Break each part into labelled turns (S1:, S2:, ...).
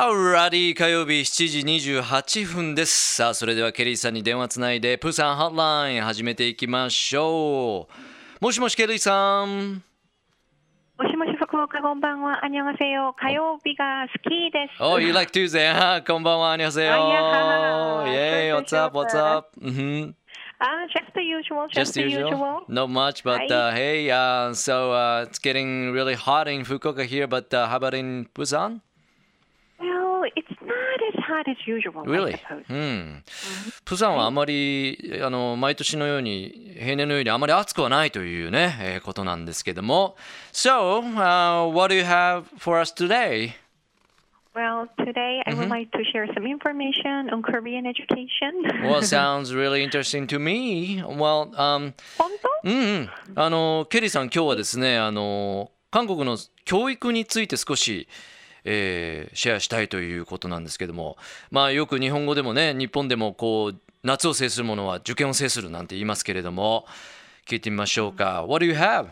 S1: Alrighty 火曜日7時28分です。さあ、それではケリーさんに電話つないで、プーさんハットライン始めていきましょう。もしもしケリーさん。
S2: もしもし福岡こんばんは。あにょがせよ。火曜日が好きです。
S1: Oh, you like Tuesday? あこんばんは、あにょせよ。
S2: あいや
S1: Yay, what's up, what's up? Mhm.
S2: Ah, just the usual.
S1: Just
S2: Just, the
S1: usual?
S2: usual.
S1: Not much, but uh, hey, uh, so uh, it's getting really hot in Fukuoka here, but uh, how about in Busan?
S2: Well, it's not as hot as usual,
S1: Really? うん。プサンはあまり、あの、毎年のように、平年のようにあまり暑くはないというね、えーことなんですけども。So, uh, what do you have for us today?
S2: Well, today I would like to share some information on Korean education.
S1: Well, sounds really interesting to me. Well, um,
S2: 本当
S1: うんうん。あの、ケリーさん、今日はですね、あの、韓国の教育について少し、えーシェアしたいということなんですけども、まあ、よく日本語でもね、日本でもこう、夏を制するものは受験を制するなんて言いますけれども、聞いてみましょうか。What do you have?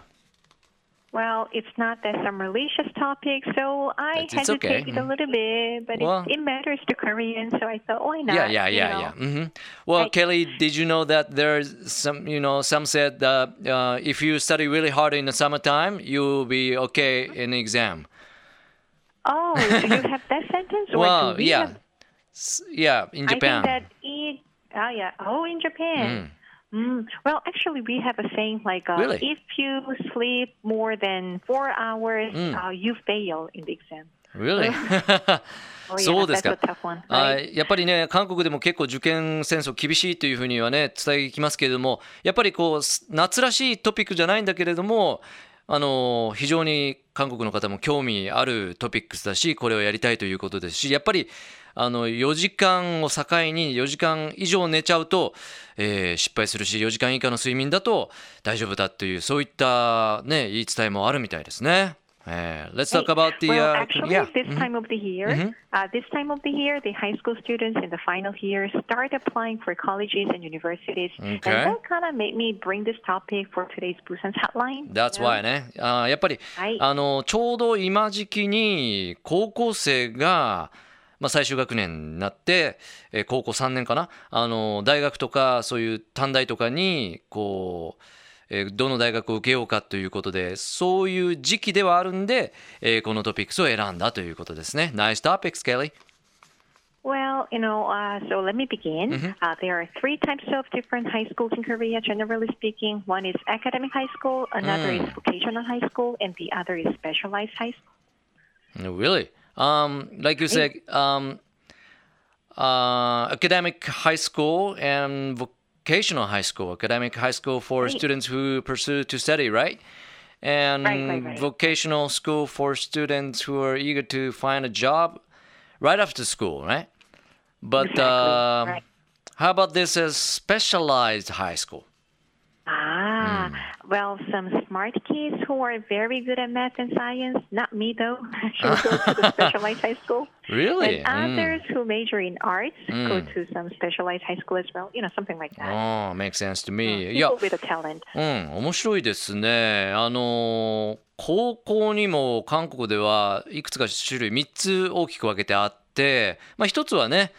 S2: Well, it's not that some religious topic, so I
S1: It's- it's okay.
S2: hesitated a little bit, but
S1: Well-
S2: it, it matters to Korean, so I thought, why not?
S1: Yeah, yeah,
S2: you
S1: yeah,
S2: know?
S1: yeah. hmm Well,
S2: Right.
S1: Kelly, did you know that there's some, you know, some said that uh, if you study really hard in the summertime, you'll be okay in the exam.
S2: Oh, do you have that sentence?
S1: Well,
S2: we
S1: yeah.
S2: have-
S1: Yeah, in
S2: I
S1: Japan.
S2: think that it. Oh yeah. Oh, in Japan. Mm. Well, actually, we have a saying like, uh,
S1: Really?
S2: if you sleep more than four hours,
S1: Mm.
S2: uh, you fail in the exam.
S1: Really?
S2: Oh,
S1: そうですかやっぱりね、韓国でも結構受験戦争厳しいというふうにはね、伝えてきますけれども、やっぱりこう、す夏らしいトピックじゃないんだけれども、あの、非常に韓国の方も興味あるトピックスだし、これをやりたいということですし、やっぱり、あの、4時間を境に4時間以上寝ちゃうと、えー失敗するし、4時間以下の睡眠だと大丈夫だという、そういったね、言い伝えもあるみたいですね。えー Let's talk about the,
S2: well,
S1: uh,
S2: actually,
S1: yeah.
S2: this
S1: Mhm.
S2: time of the year, uh, this time of the year, the high school students in the final year start applying for colleges and universities,
S1: Okay.
S2: and that kind of made me bring this topic for today's Busan's hotline.
S1: That's why ね。あーやっぱり、
S2: はい
S1: あのちょうど今時期に高校生が、まあ、最終学年になって、えー高校3年かなあの大学とかそういう短大とかにこう、えーどの大学を受けようかということでそういう時期ではあるんで、えーこのトピックスを選んだということですね。Nice topics, Kelly.
S2: Well, you know, uh, so let me begin.
S1: Mm-hmm.
S2: Uh, there are three types of different high schools in Korea, generally speaking. One is academic high school, another
S1: Mm.
S2: is vocational high school, and the other is specialized high school.
S1: Really? Um, like you said, um, uh, academic high school and vocational high school. Academic high school for
S2: Right.
S1: students who pursue to study, right? And
S2: Right, right,
S1: vocational school for students who are eager to find a job right after school, right? But
S2: Exactly,
S1: uh,
S2: right.
S1: how about this as specialized high school?
S2: Ah,
S1: Hmm.
S2: well, some smart kids who are very good at math and science, not me though, actually go to the specialized high school.
S1: Really?
S2: And
S1: Mm.
S2: others who major in arts go to some specialized high school as well, you know, something like that.
S1: Oh, makes sense to me. Yeah.
S2: People with a talent.
S1: うん、面白いですね。あのー高校にも韓国ではいくつか種類3つ大きく分けてあって、まあ、1つはね、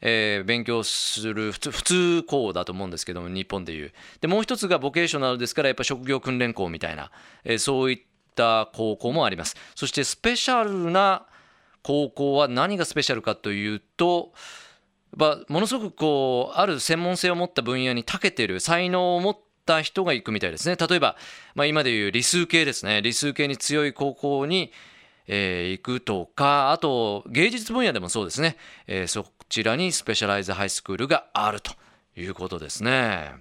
S1: えー勉強する普通普通校だと思うんですけども日本でいう。でもう一つがボケーショナルですからやっぱ職業訓練校みたいな、えーそういった高校もあります。そしてスペシャルな高校は何がスペシャルかというとま、ものすごくこうある専門性を持った分野に長けてる才能を持った人が行くみたいですね。例えば、まあ、今でいう理数系ですね。理数系に強い高校に、えー行くとかあと芸術分野でもそうですね、えーそちらにスペシャライズハイスクールがあるということですね。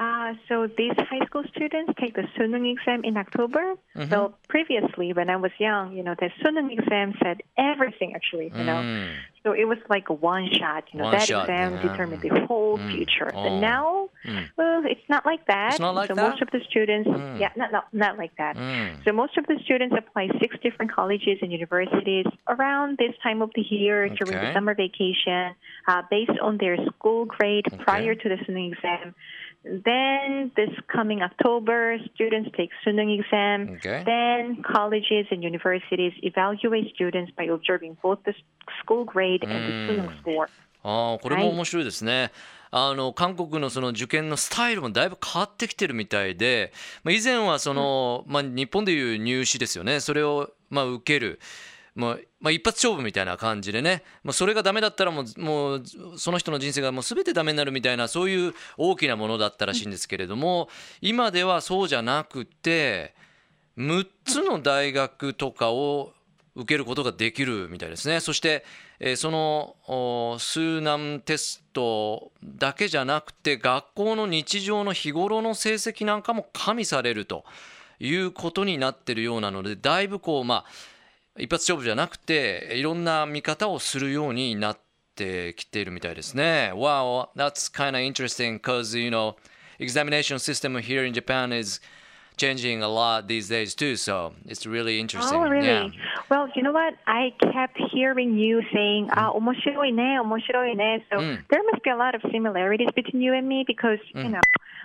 S2: Uh, so these high school students take the Sunung exam in October.
S1: Mm-hmm.
S2: So previously, when I was young, you know, the Sunung exam said everything actually, you know.
S1: Mm.
S2: So it was like a one shot, you know,
S1: One
S2: that
S1: shot,
S2: exam
S1: yeah.
S2: determined the whole future.
S1: Oh.
S2: But now,
S1: Mm.
S2: well, it's not like that.
S1: It's not like
S2: so
S1: that?
S2: most of the students, yeah, not, not, not like that.
S1: Mm.
S2: So most of the students apply six different colleges and universities around this time of the year during the summer vacation, uh, based on their school grade prior to the Sunung exam. Then this coming October, students take Sunung exam.
S1: Okay.
S2: Then colleges and universities evaluate students by observing both the school grade and the Sunung score.
S1: ああこれも面白いですね。あの韓国のその受験のスタイルもだいぶ変わってきてるみたいで、まあ、以前はその、まあ、日本でいう入試ですよねそれをまあ受ける。まあ、まあ、一発勝負みたいな感じでね、まあ、それがダメだったらもうもうその人の人生がもう全てダメになるみたいなそういう大きなものだったらしいんですけれども今ではそうじゃなくて6つの大学とかを受けることができるみたいですね。そして、えーその数難テストだけじゃなくて学校の日常の日頃の成績なんかも加味されるということになってるようなのでだいぶこうまあ一発勝負じゃなくていろんな見方をするようになってきているみたいですね。Wow, that's kind of interesting because you know examination system here in Japan is changing a lot these days too. So it's really interesting.
S2: Oh, really?
S1: Yeah.
S2: Well, you know what? I kept hearing you saying, ah, 面白いね,面白いね. So
S1: Mm.
S2: there must be a lot of similarities between you and me because, you know,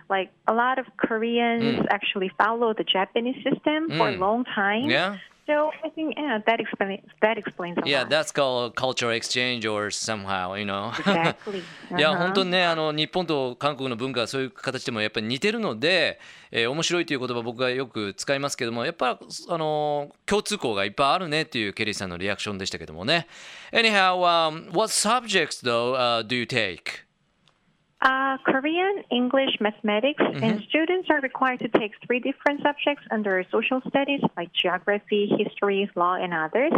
S2: like a lot of Koreans
S1: Mm.
S2: actually follow the Japanese system for a
S1: Mm.
S2: long time.
S1: Yeah.
S2: So I think yeah, that explains that explains a
S1: Yeah,
S2: lot.
S1: that's called cultural exchange or somehow, you know.
S2: Exactly.
S1: いや
S2: Uh-huh.
S1: 本当にねあの日本と韓国の文化はそういう形でもやっぱり似てるので、えー面白いという言葉僕がよく使いますけどもやっぱあの共通項がいっぱいあるねっていうケリーさんのリアクションでしたけどもね Anyhow、um, what subjects though、uh, do you take?
S2: Uh, Korean, English, mathematics, and students are required to take three different subjects under social studies like geography, history, law, and others.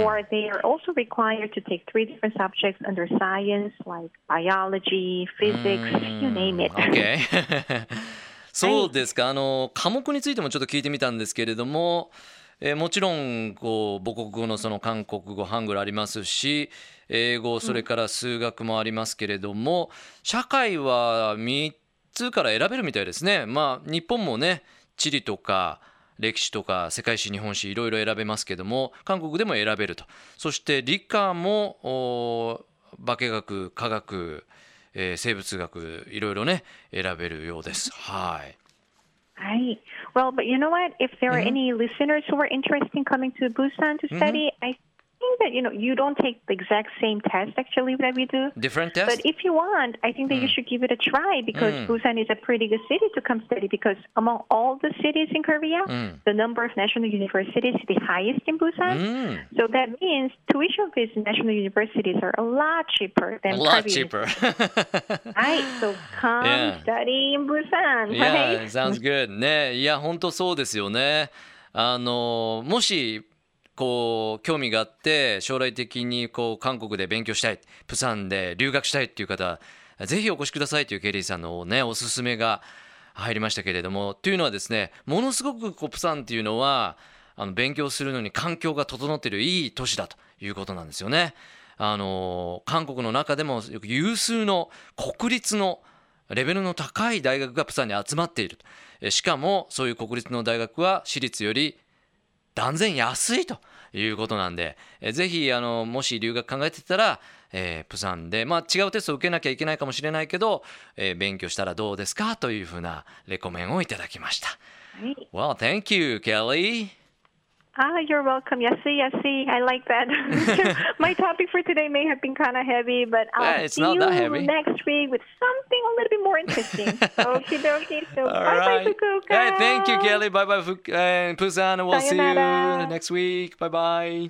S2: Or they are also required to take three different subjects under science like biology, physics, you name it.
S1: OK そうですかあの科目についてもちょっと聞いてみたんですけれども、えーもちろんこう母国語のその韓国語ハングルありますし 英語それから数学もありますけれども、社会は3つから選べるみたいですね。まあ日本もね地理とか歴史とか世界史日本史いろいろ選べますけども韓国でも選べるとそして理科もお化学科学、えー生物学いろいろね選べるようです。はい。
S2: Right. Well, but you know what? If there are any listeners who are interested in coming to Busan to study, I think that you know you don't take the exact same test actually that we do.
S1: Different test?
S2: But if you want, I think that you should give it a try because Busan is a pretty good city to come study because among all the cities in Korea, the number of national universities is the highest in Busan.
S1: うん。
S2: So that means tuition fees in national universities are a lot cheaper
S1: A
S2: than
S1: lot
S2: private
S1: cheaper.
S2: Right. So come
S1: Yeah.
S2: study in Busan,
S1: yeah,
S2: right?
S1: sounds good. ね、いや本当そうですよね。あのもし こう興味があって将来的にこう韓国で勉強したい、プサンで留学したいっていう方、ぜひお越しくださいというケリーさんのねおすすめが入りましたけれども、というのはですね、ものすごくこうプサンっていうのはあの勉強するのに環境が整っているいい都市だということなんですよね。あの韓国の中でも有数の国立のレベルの高い大学がプサンに集まっているしかもそういう国立の大学は私立より断然安いということなんでえぜひあのもし留学考えてたら、えープサンで、まあ、違うテストを受けなきゃいけないかもしれないけど、えー勉強したらどうですか？というふうなレコメンをいただきました。Well, thank you, Kelly.
S2: Ah, you're welcome. Yasi, see. I like that. My topic for today may have been kind of heavy, but I'll
S1: Yeah,
S2: see you next week with something a little bit more interesting. Okie dokie. So
S1: All
S2: bye
S1: right.
S2: bye, Fukuoka.
S1: Hey, thank you, Kelly. Bye bye, and Busan. We'll see you next week. Bye bye.